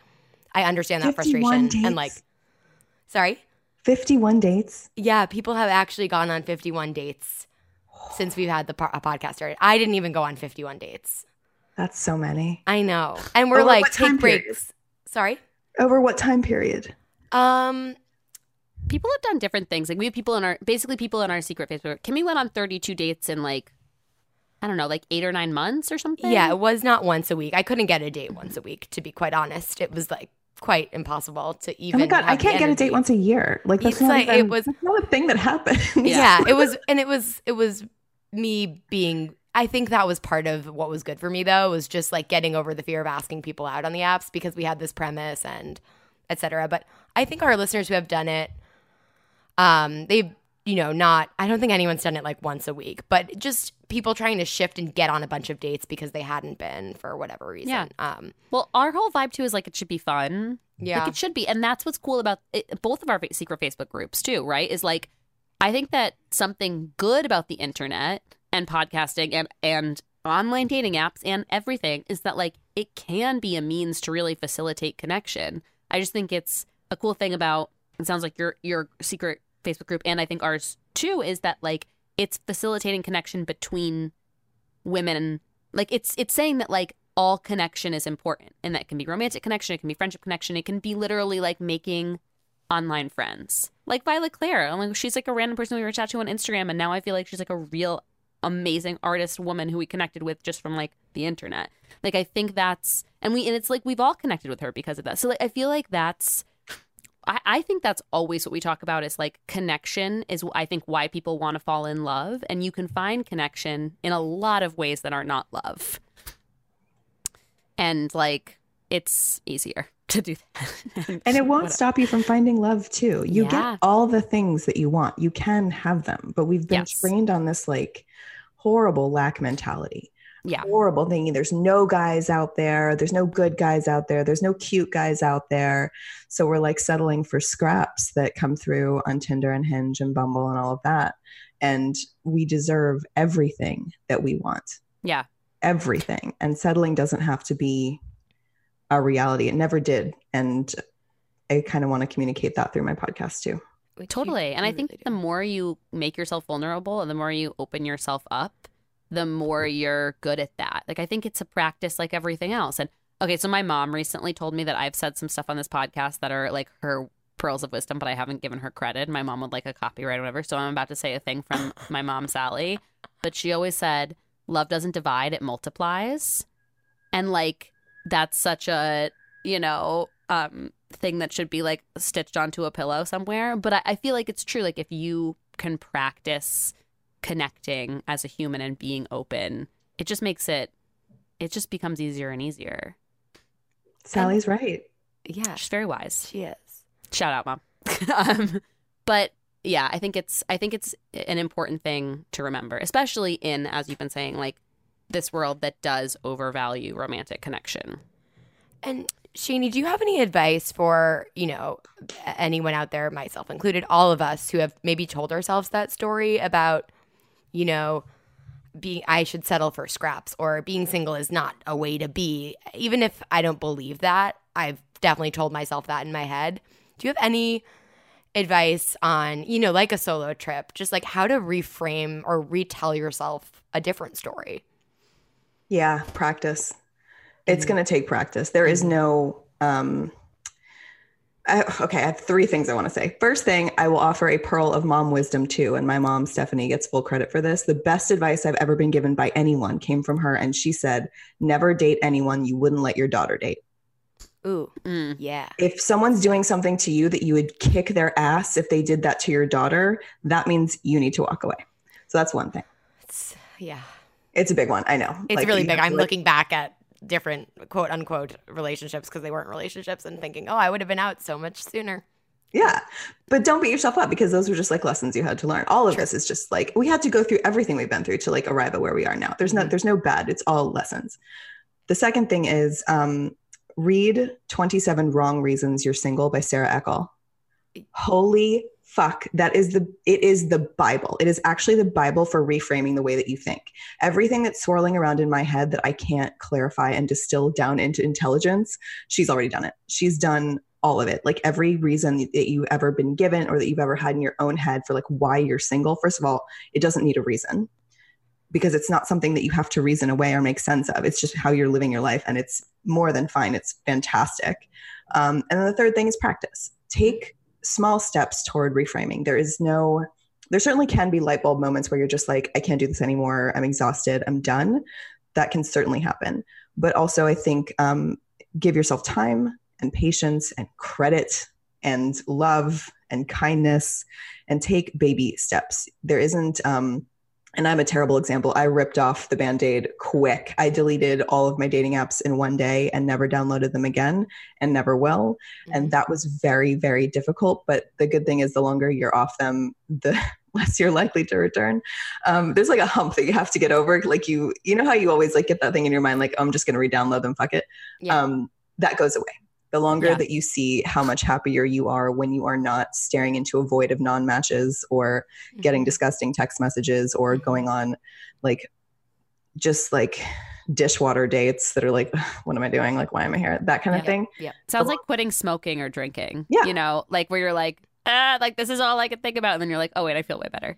I understand that 51 frustration. And like, sorry, 51 dates. yeah, people have actually gone on 51 dates since we've had the po- a podcast started. I didn't even go on 51 dates. That's so many. I know, and we're Over like take period? breaks. Sorry. Over what time period? Um, people have done different things. Like we have people in our basically people in our secret Facebook. group. Kimmy went on 32 dates in like I don't know, like eight or nine months or something. Yeah, it was not once a week. I couldn't get a date once a week, to be quite honest. It was like quite impossible to oh even. Oh even. my god, I have the can't get a date once a year. Like that's It's not like- it was- that's not a thing that happens. [laughs] Yeah. [laughs] it was, and it was, it was me being. I think that was part of what was good for me, though, was just like getting over the fear of asking people out on the apps because we had this premise and etc. But I think our listeners who have done it, um, they, you know, not. I don't think anyone's done it like once a week, but just people trying to shift and get on a bunch of dates because they hadn't been for whatever reason. Yeah. Um, Well, our whole vibe too is like it should be fun. yeah. Like it should be. And that's what's cool about it, both of our secret Facebook groups, too, right? Is like, I think that something good about the internet and podcasting and, and online dating apps and everything is that like it can be a means to really facilitate connection. I just think it's a cool thing about it sounds like your your secret Facebook group and I think ours too is that like it's facilitating connection between women. Like it's it's saying that like all connection is important and that can be romantic connection it can be friendship connection it can be literally like making online friends. Like violet claire like, she's like a random person we reached out to on instagram and now i feel like she's like a real amazing artist woman who we connected with just from like the internet. Like i think that's and we and it's like we've all connected with her because of that. So like i feel like that's I, I think that's always what we talk about is like connection is I think why people want to fall in love and you can find connection in a lot of ways that are not love. And like it's easier [laughs] to do that. [laughs] And it won't What- stop you from finding love too. You Yeah. get all the things that you want. You can have them, but we've been Yes. trained on this like horrible lack mentality. Yeah. Horrible thinking there's no guys out there, there's no good guys out there, there's no cute guys out there. So we're like settling for scraps that come through on Tinder and Hinge and Bumble and all of that. And we deserve everything that we want. Yeah. Everything. And settling doesn't have to be a reality. It never did. And I kind of want to communicate that through my podcast too. which you- Totally. And I think really the more you make yourself vulnerable and the more you open yourself up, the more you're good at that. Like I think it's a practice like everything else. And okay, so my mom recently told me that I've said some stuff on this podcast that are like her pearls of wisdom, but I haven't given her credit. My mom would like a copyright or whatever. So I'm about to say a thing from [coughs] my mom, Sally. But she always said, love doesn't divide, it multiplies. And like that's such a, you know, um, thing that should be like stitched onto a pillow somewhere. But I, I feel like it's true. Like if you can practice connecting as a human and being open, it just makes it it just becomes easier and easier. Sally's right. yeah, She's very wise. she is. Shout out, mom. [laughs] um, but yeah, I think it's I think it's an important thing to remember, especially in as you've been saying, like this world that does overvalue romantic connection. And Shani, do you have any advice for, you know, anyone out there, myself included, all of us who have maybe told ourselves that story about, you know, being I should settle for scraps or being single is not a way to be. Even if I don't believe that, I've definitely told myself that in my head. Do you have any advice on, you know, like a solo trip, just like how to reframe or retell yourself a different story? Yeah, practice. It's going to take practice. There is no um I, okay, I have three things I want to say. First thing, I will offer a pearl of mom wisdom too, and my mom Stephanie gets full credit for this. The best advice I've ever been given by anyone came from her and she said, "Never date anyone you wouldn't let your daughter date." Ooh, Mm. yeah. If someone's doing something to you that you would kick their ass if they did that to your daughter, that means you need to walk away. So that's one thing. It's, yeah. It's a big one, I know. It's Like, really big. I'm like, looking back at different quote unquote relationships because they weren't relationships and thinking, oh, I would have been out so much sooner. Yeah. But don't beat yourself up because those were just like lessons you had to learn. All of this is just like we had to go through everything we've been through to like arrive at where we are now. There's no there's no bad. It's all lessons. The second thing is um, read 27 Wrong Reasons You're Single by Sara Eckel. Holy fuck. That is the it is the Bible. It is actually the Bible for reframing the way that you think. Everything that's swirling around in my head that I can't clarify and distill down into intelligence, she's already done it. She's done all of it like every reason that you've ever been given or that you've ever had in your own head for like why you're single first of all it doesn't need a reason because it's not something that you have to reason away or make sense of it's just how you're living your life and it's more than fine it's fantastic um, and then the third thing is practice take small steps toward reframing. There is no there certainly can be light bulb moments where you're just like i can't do this anymore. I'm exhausted. I'm done. That can certainly happen. But also i think um, give yourself time and patience and credit and love and kindness and take baby steps. There isn't, um, and I'm a terrible example. I ripped off the band aid quick. I deleted all of my dating apps in one day and never downloaded them again and never will. Mm-hmm. And that was very, very difficult. But the good thing is, the longer you're off them, the [laughs] less you're likely to return. Um, there's like a hump that you have to get over. Like you, you know how you always like get that thing in your mind, like, oh, I'm just going to re download them, fuck it. Yeah. Um, that goes away the longer yeah. that you see how much happier you are when you are not staring into a void of non matches or mm-hmm. getting disgusting text messages or mm-hmm. going on like just like dishwater dates that are like, [sighs] what am I doing? Like, why am I here? That kind yeah. of thing. Yeah. Sounds like quitting smoking or drinking. Yeah. You know, like where you're like, ah, like this is all I can think about. And then you're like, oh, wait, I feel way better.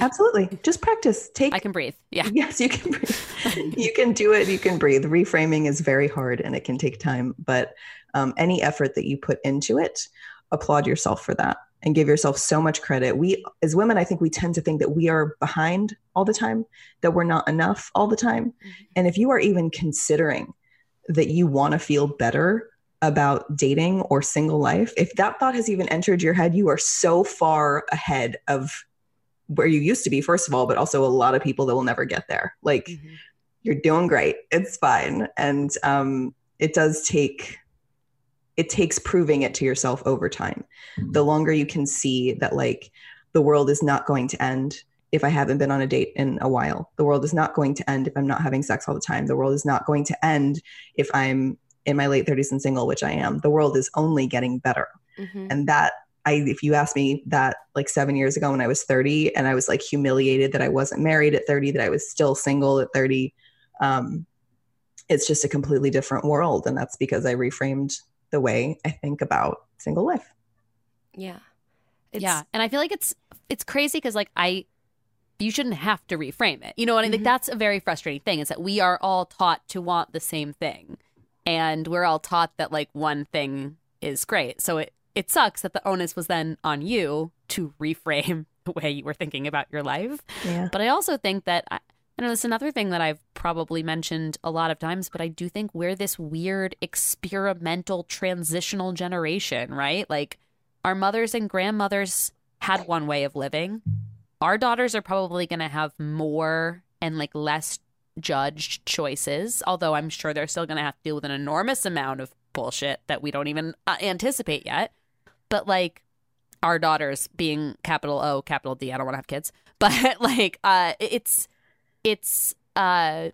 Absolutely. Just practice. Take I can breathe. Yeah. [laughs] Yes, you can breathe. you can do it. You can breathe. Reframing is very hard and it can take time, but um, any effort that you put into it, applaud yourself for that and give yourself so much credit. We, as women, I think we tend to think that we are behind all the time, that we're not enough all the time. Mm-hmm. And if you are even considering that you want to feel better about dating or single life, if that thought has even entered your head, you are so far ahead of where you used to be, first of all, but also a lot of people that will never get there. Like, mm-hmm. you're doing great. It's fine. And um, it does take it takes proving it to yourself over time. The longer you can see that like the world is not going to end if I haven't been on a date in a while. The world is not going to end if I'm not having sex all the time. The world is not going to end if I'm in my late 30s and single, which I am. The world is only getting better. Mm-hmm. And that I if you asked me that like 7 years ago when I was 30 and I was like humiliated that I wasn't married at 30, that I was still single at 30, um it's just a completely different world and that's because I reframed the way I think about single life. Yeah. It's, yeah. And I feel like it's it's crazy because like I you shouldn't have to reframe it. You know what I mean? Mm-hmm. Like that's a very frustrating thing is that we are all taught to want the same thing. And we're all taught that like one thing is great. So it it sucks that the onus was then on you to reframe [laughs] the way you were thinking about your life. Yeah. But I also think that I, I know this is another thing that I've probably mentioned a lot of times, but I do think we're this weird experimental transitional generation, right? Like our mothers and grandmothers had one way of living. Our daughters are probably going to have more and like less judged choices, although I'm sure they're still going to have to deal with an enormous amount of bullshit that we don't even uh, anticipate yet. But like our daughters being capital O, capital D, I don't want to have kids, [laughs] but like uh it's it's uh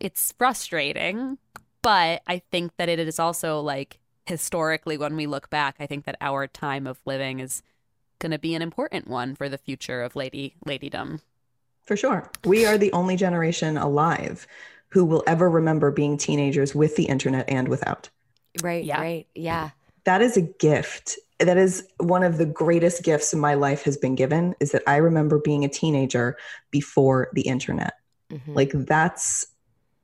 it's frustrating, but I think that it is also like historically when we look back, I think that our time of living is going to be an important one for the future of lady ladydom. For sure. We are the only generation alive who will ever remember being teenagers with the internet and without. Right, yeah. right. Yeah. That is a gift that is one of the greatest gifts in my life has been given is that I remember being a teenager before the internet. Mm-hmm. Like that's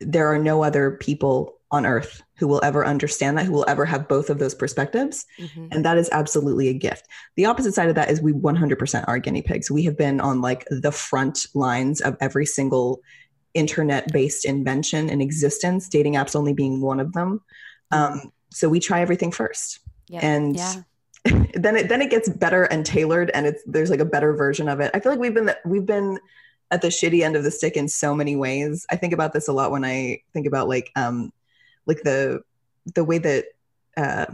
there are no other people on earth who will ever understand that, who will ever have both of those perspectives. Mm-hmm. And that is absolutely a gift. The opposite side of that is we 100% are guinea pigs. We have been on like the front lines of every single internet based invention in existence, dating apps only being one of them. Mm-hmm. Um, so we try everything first. Yep. And yeah. [laughs] then it then it gets better and tailored and it's there's like a better version of it. I feel like we've been we've been at the shitty end of the stick in so many ways. I think about this a lot when I think about like um like the the way that uh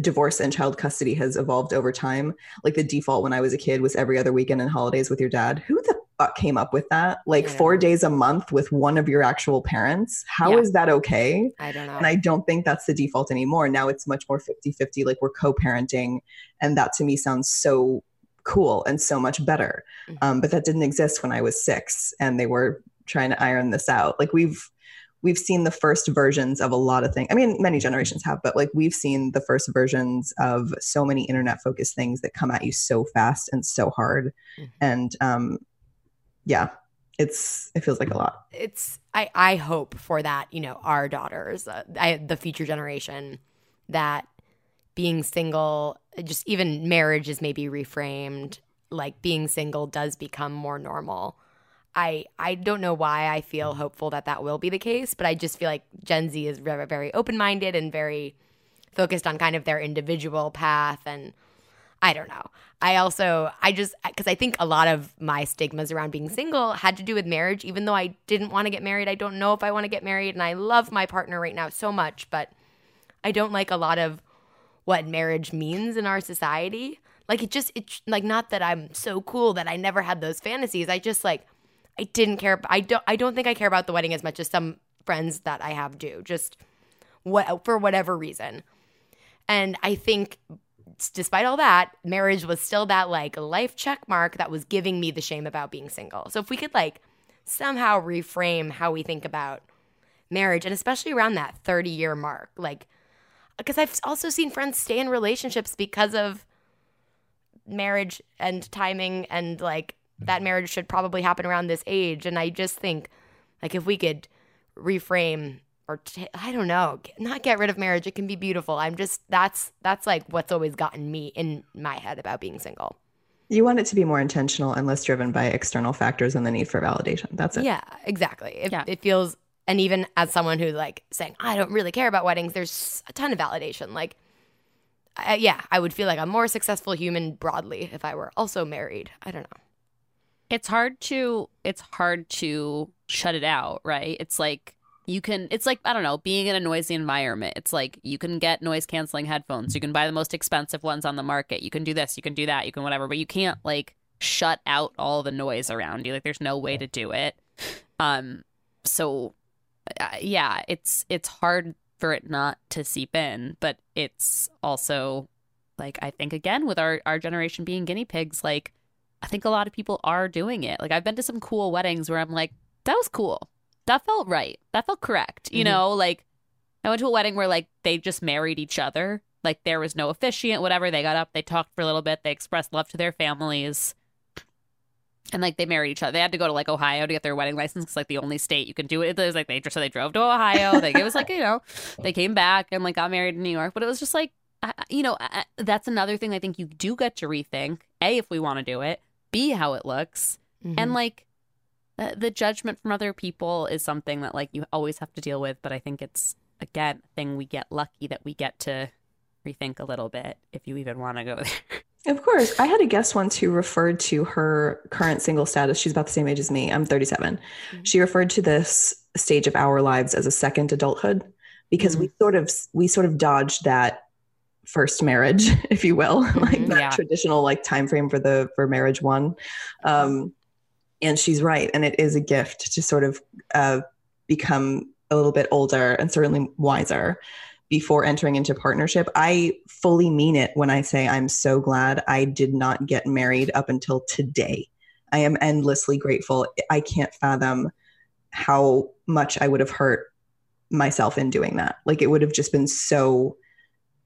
divorce and child custody has evolved over time. Like the default when I was a kid was every other weekend and holidays with your dad. Who the came up with that? Like four days a month with one of your actual parents. How is Yeah. that okay? I don't know. And I don't think that's the default anymore. Now it's much more 50 50, like we're co parenting. And that to me sounds so cool and so much better. Mhm. Um, but that didn't exist when I was six and they were trying to iron this out. Like we've, we've seen the first versions of a lot of things. I mean, many generations have, but like we've seen the first versions of so many internet focused things that come at you so fast and so hard. Mhm. And um, yeah, it's, it feels like a lot. it's I I hope for that you know our daughters, uh, I, the future generation, that being single, just even marriage is maybe reframed. Like being single does become more normal. I I don't know why I feel hopeful that that will be the case, but I just feel like Gen Z is very very open minded and very focused on kind of their individual path and I don't know. I also, I just, because I think a lot of my stigmas around being single had to do with marriage. Even though I didn't want to get married, I don't know if I want to get married. And I love my partner right now so much, but I don't like a lot of what marriage means in our society. Like, it just, it's like, not that I'm so cool that I never had those fantasies. I just, like, I didn't care. I don't, I don't think I care about the wedding as much as some friends that I have do, just what, for whatever reason. And I think despite all that, marriage was still that like life check mark that was giving me the shame about being single. So if we could like somehow reframe how we think about marriage and especially around that 30 year mark, like because I've also seen friends stay in relationships because of marriage and timing and like that marriage should probably happen around this age and I just think like if we could reframe or t- I don't know, not get rid of marriage. It can be beautiful. I'm just that's that's like what's always gotten me in my head about being single. You want it to be more intentional and less driven by external factors and the need for validation. That's it. Yeah, exactly. It, Yeah. it feels and even as someone who like saying I don't really care about weddings, there's a ton of validation. Like, I, yeah, I would feel like a more successful human broadly if I were also married. I don't know. it's hard to it's hard to shut it out right it's like you can it's like i don't know being in a noisy environment. It's like you can get noise canceling headphones. You can buy the most expensive ones on the market. You can do this you can do that you can whatever but you can't like shut out all the noise around you. Like there's no way to do it. Um so uh, yeah it's it's hard for it not to seep in but it's also like i think again with our our generation being guinea pigs like I think a lot of people are doing it. Like I've been to some cool weddings where I'm like, that was cool. That felt right. That felt correct. You Mhm. know, like I went to a wedding where like they just married each other. Like there was no officiant, whatever. They got up, they talked for a little bit, they expressed love to their families. And like they married each other. They had to go to like Ohio to get their wedding license because like the only state you can do it. It was like they just so they drove to Ohio. Like it was like you know [laughs] they came back and like got married in New York. But it was just like I- you know I- that's another thing I think you do get to rethink. A if we want to do it. B how it looks. And like the, the judgment from other people is something that like you always have to deal with. But I think it's again a thing we get lucky that we get to rethink a little bit if you even want to go [laughs] there. Of course. I had a guest once who referred to her current single status. She's about the same age as me. I'm 37. She referred to this stage of our lives as a second adulthood because we sort of we sort of dodged that first marriage, [laughs] if you will, [laughs] like Mhm. that Yeah. traditional like time frame for the for marriage one. Um, and she's right, and it is a gift to sort of uh, become a little bit older and certainly wiser before entering into partnership. I fully mean it when I say I'm so glad I did not get married up until today. I am endlessly grateful. I can't fathom how much I would have hurt myself in doing that. Like it would have just been so,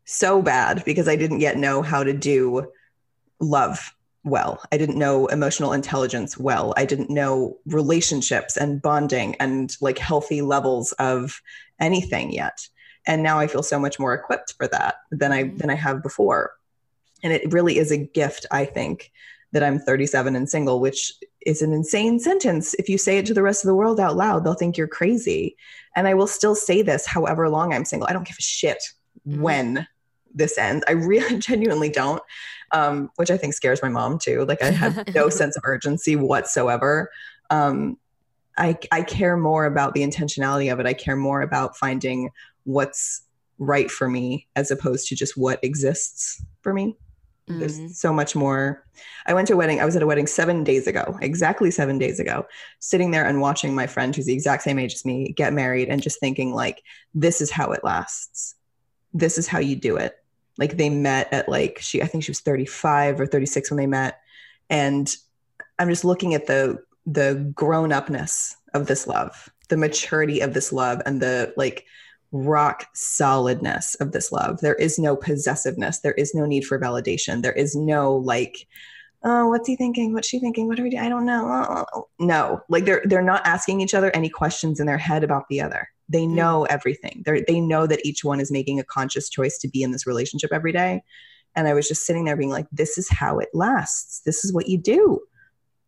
so bad because I didn't yet know how to do love well. I didn't know emotional intelligence well. I didn't know relationships and bonding and like healthy levels of anything yet. And now I feel so much more equipped for that than I than I have before. And it really is a gift, I think, that I'm 37 and single, which is an insane sentence. If you say it to the rest of the world out loud, they'll think you're crazy. And I will still say this however long I'm single. I don't give a shit Mhm. when this ends. I [laughs] really genuinely don't, um, which I think scares my mom too. Like I have [laughs] no sense of urgency whatsoever. Um, I I care more about the intentionality of it. I care more about finding what's right for me as opposed to just what exists for me. Mhm. There's so much more. I went to a wedding. I was at a wedding seven days ago, exactly seven days ago, sitting there and watching my friend, who's the exact same age as me, get married and just thinking, like, this is how it lasts. This is how you do it. Like, they met at like, she, I think she was 35 or 36 when they met. And I'm just looking at the, the grown upness of this love, the maturity of this love, and the like, rock solidness of this love. There is no possessiveness. There is no need for validation. There is no like, oh, what's he thinking? What's she thinking? What are we doing? I don't know. No, like they're they're not asking each other any questions in their head about the other. They mm-hmm. know everything. They they know that each one is making a conscious choice to be in this relationship every day. And I was just sitting there being like, this is how it lasts. This is what you do.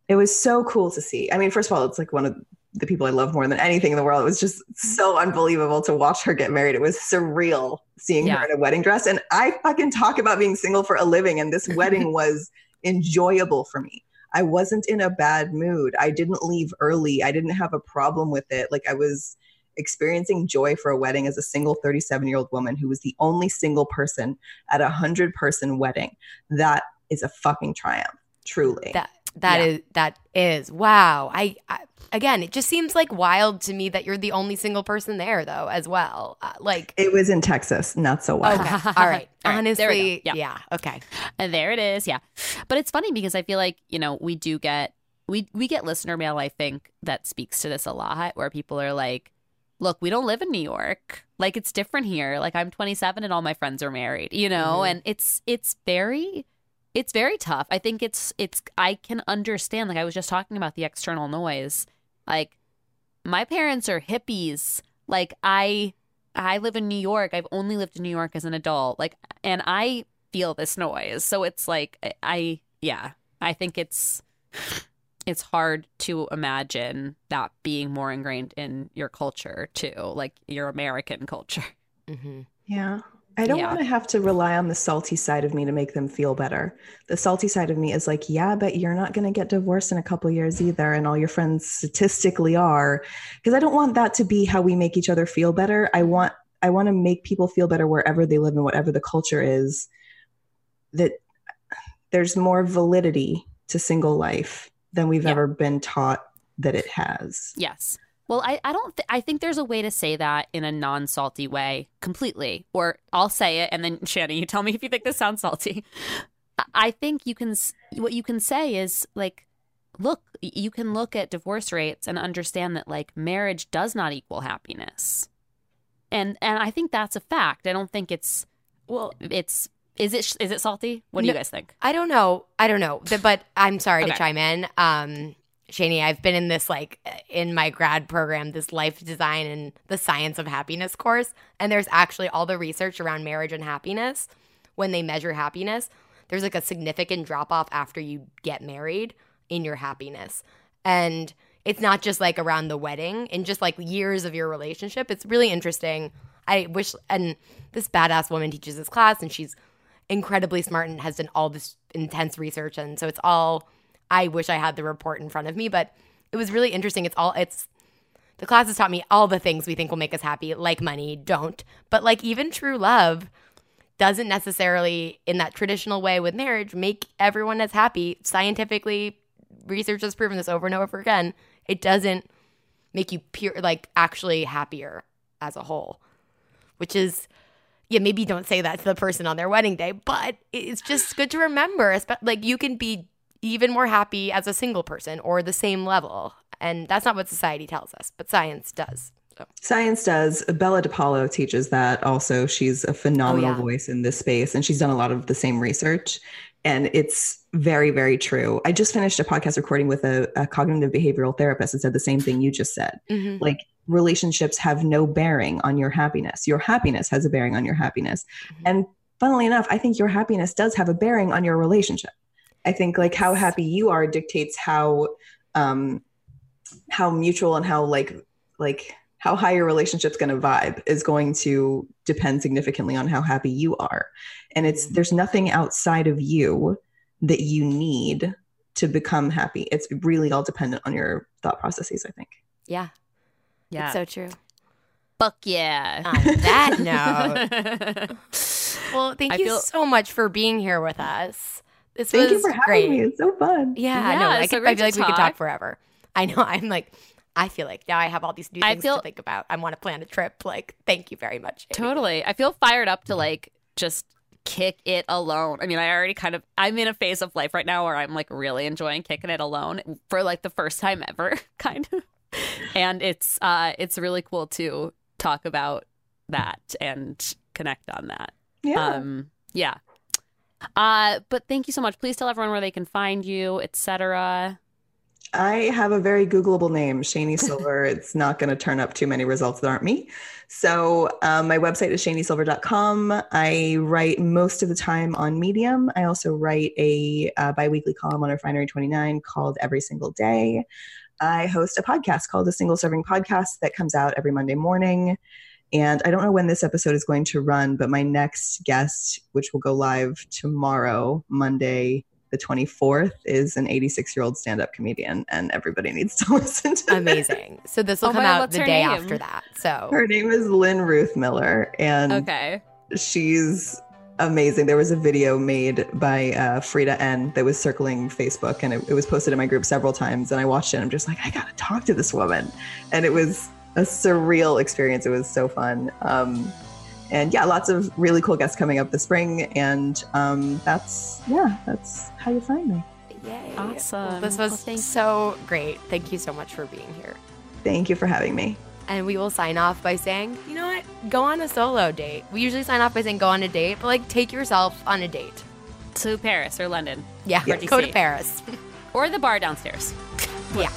It was so cool to see. I mean, first of all, it's like one of the people I love more than anything in the world. It was just mm-hmm. so unbelievable to watch her get married. It was surreal seeing Yeah. her in a wedding dress. And I fucking talk about being single for a living, and this wedding [laughs] was enjoyable for me. I wasn't in a bad mood. I didn't leave early. I didn't have a problem with it. Like I was experiencing joy for a wedding as a single 37 year old woman who was the only single person at a hundred person wedding. That is a fucking triumph, truly. That that Yeah. is that is wow. I, I again, it just seems like wild to me that you're the only single person there though as well. Uh, like it was in Texas, not so wild. okay, [laughs] all right. All right, there Honestly, go. Yeah. yeah, okay. And there it is. Yeah. But it's funny because I feel like, you know, we do get we we get listener mail, I think, that speaks to this a lot where people are like, look, we don't live in New York. Like it's different here. Like I'm 27 and all my friends are married, you know? Mhm. And it's it's very it's very tough. I think it's it's I can understand like I was just talking about the external noise. Like my parents are hippies. Like I I live in New York. I've only lived in New York as an adult. Like and I feel this noise. So it's like I- I yeah, I think it's it's hard to imagine that being more ingrained in your culture too, like your American culture. [laughs] hmm Yeah. I don't Yeah. want to have to rely on the salty side of me to make them feel better. The salty side of me is like, yeah, but you're not going to get divorced in a couple years either. And all your friends statistically are. Because I don't want that to be how we make each other feel better. I want, I want to make people feel better wherever they live and whatever the culture is. That there's more validity to single life than we've Yeah. ever been taught that it has. Yes. Well, I, I don't th- I think there's a way to say that in a non salty way completely. Or I'll say it and then [laughs] Shannon, you tell me if you think this sounds salty. I- I think you can what you can say is like look, you can look at divorce rates and understand that like marriage does not equal happiness. And and I think that's a fact. I don't think it's Well, it's is it is it salty? What do you guys think? I don't know. I don't know. But I'm sorry to chime in. Um, Shani, I've been in this like in my grad program, this life design and the science of happiness course, and there's actually all the research around marriage and happiness. When they measure happiness, there's like a significant drop off after you get married in your happiness, and it's not just like around the wedding and just like years of your relationship. It's really interesting. I wish, and this badass woman teaches this class, and she's incredibly smart and has done all this intense research. And so it's all I wish I had the report in front of me but it was really interesting. It's all it's the class has taught me all the things we think will make us happy like money don't. But like even true love doesn't necessarily in that traditional way with marriage make everyone as happy. Scientifically research has proven this over and over again. It doesn't make you pure like actually happier as a whole which is yeah, maybe don't say that to the person on their wedding day, but it's just good to remember. Like you can be even more happy as a single person or the same level. And that's not what society tells us, but science does. So Science does. Bella DePaulo teaches that also. She's a phenomenal oh, yeah. voice in this space, and she's done a lot of the same research. And it's very, very true. I just finished a podcast recording with a, a cognitive behavioral therapist and said the same thing you just said. Mm-hmm. Like, relationships have no bearing on your happiness. Your happiness has a bearing on your happiness. Mhm. And funnily enough, I think your happiness does have a bearing on your relationship. I think like how happy you are dictates how um how mutual and how like like how high your relationship's going to vibe is going to depend significantly on how happy you are. And it's there's nothing outside of you that you need to become happy. It's really all dependent on your thought processes, I think. Yeah, Yeah. it's so true. Fuck yeah. On that [laughs] note, well, thank I you feel- so much for being here with us. This Thank was you for having great. me. It's so fun. Yeah, Yeah, no, I, it's so could, I feel to like we could talk. talk forever. I know. [laughs] I'm like, I feel like now I have all these new things feel- to think about. I want to plan a trip. Like, thank you very much. Amy. Totally. I feel fired up to like just kick it alone. I mean, I already kind of I'm in a phase of life right now where I'm like really enjoying kicking it alone for like the first time ever, [laughs] kind of. [laughs] And it's uh it's really cool to talk about that and connect on that. Yeah. Um yeah. Uh but thank you so much. Please tell everyone where they can find you, etc. I have a very Googleable name, Shani Silver. [laughs] it's not going to turn up too many results that aren't me. So um, my website is shanisilver.com. I write most of the time on Medium. I also write a uh, biweekly column on Refinery 29 called Every Single Day. I host a podcast called The Single Serving Podcast that comes out every Monday morning. And I don't know when this episode is going to run, but my next guest, which will go live tomorrow, Monday, the 24th, is an 86 year old stand up comedian, and everybody needs to [laughs] listen to it. Amazing. So this will Oh come God, out the day name? after that. So Her name is Lynn Ruth Miller, and Okay. she's amazing. There was a video made by uh, Frida N that was circling Facebook, and it, it was posted in my group several times. And I watched it. and I'm just like, I gotta talk to this woman, and it was a surreal experience. It was so fun. Um, and yeah, lots of really cool guests coming up this spring, and um, that's yeah, that's how you find me. yay. Awesome. This was thank- so great. Thank you so much for being here. Thank you for having me. And we will sign off by saying, you know what? Go on a solo date. We usually sign off by saying go on a date, but like take yourself on a date. To Paris or London. Yeah, Yeah. go to Paris. Or the bar downstairs. [laughs] yeah.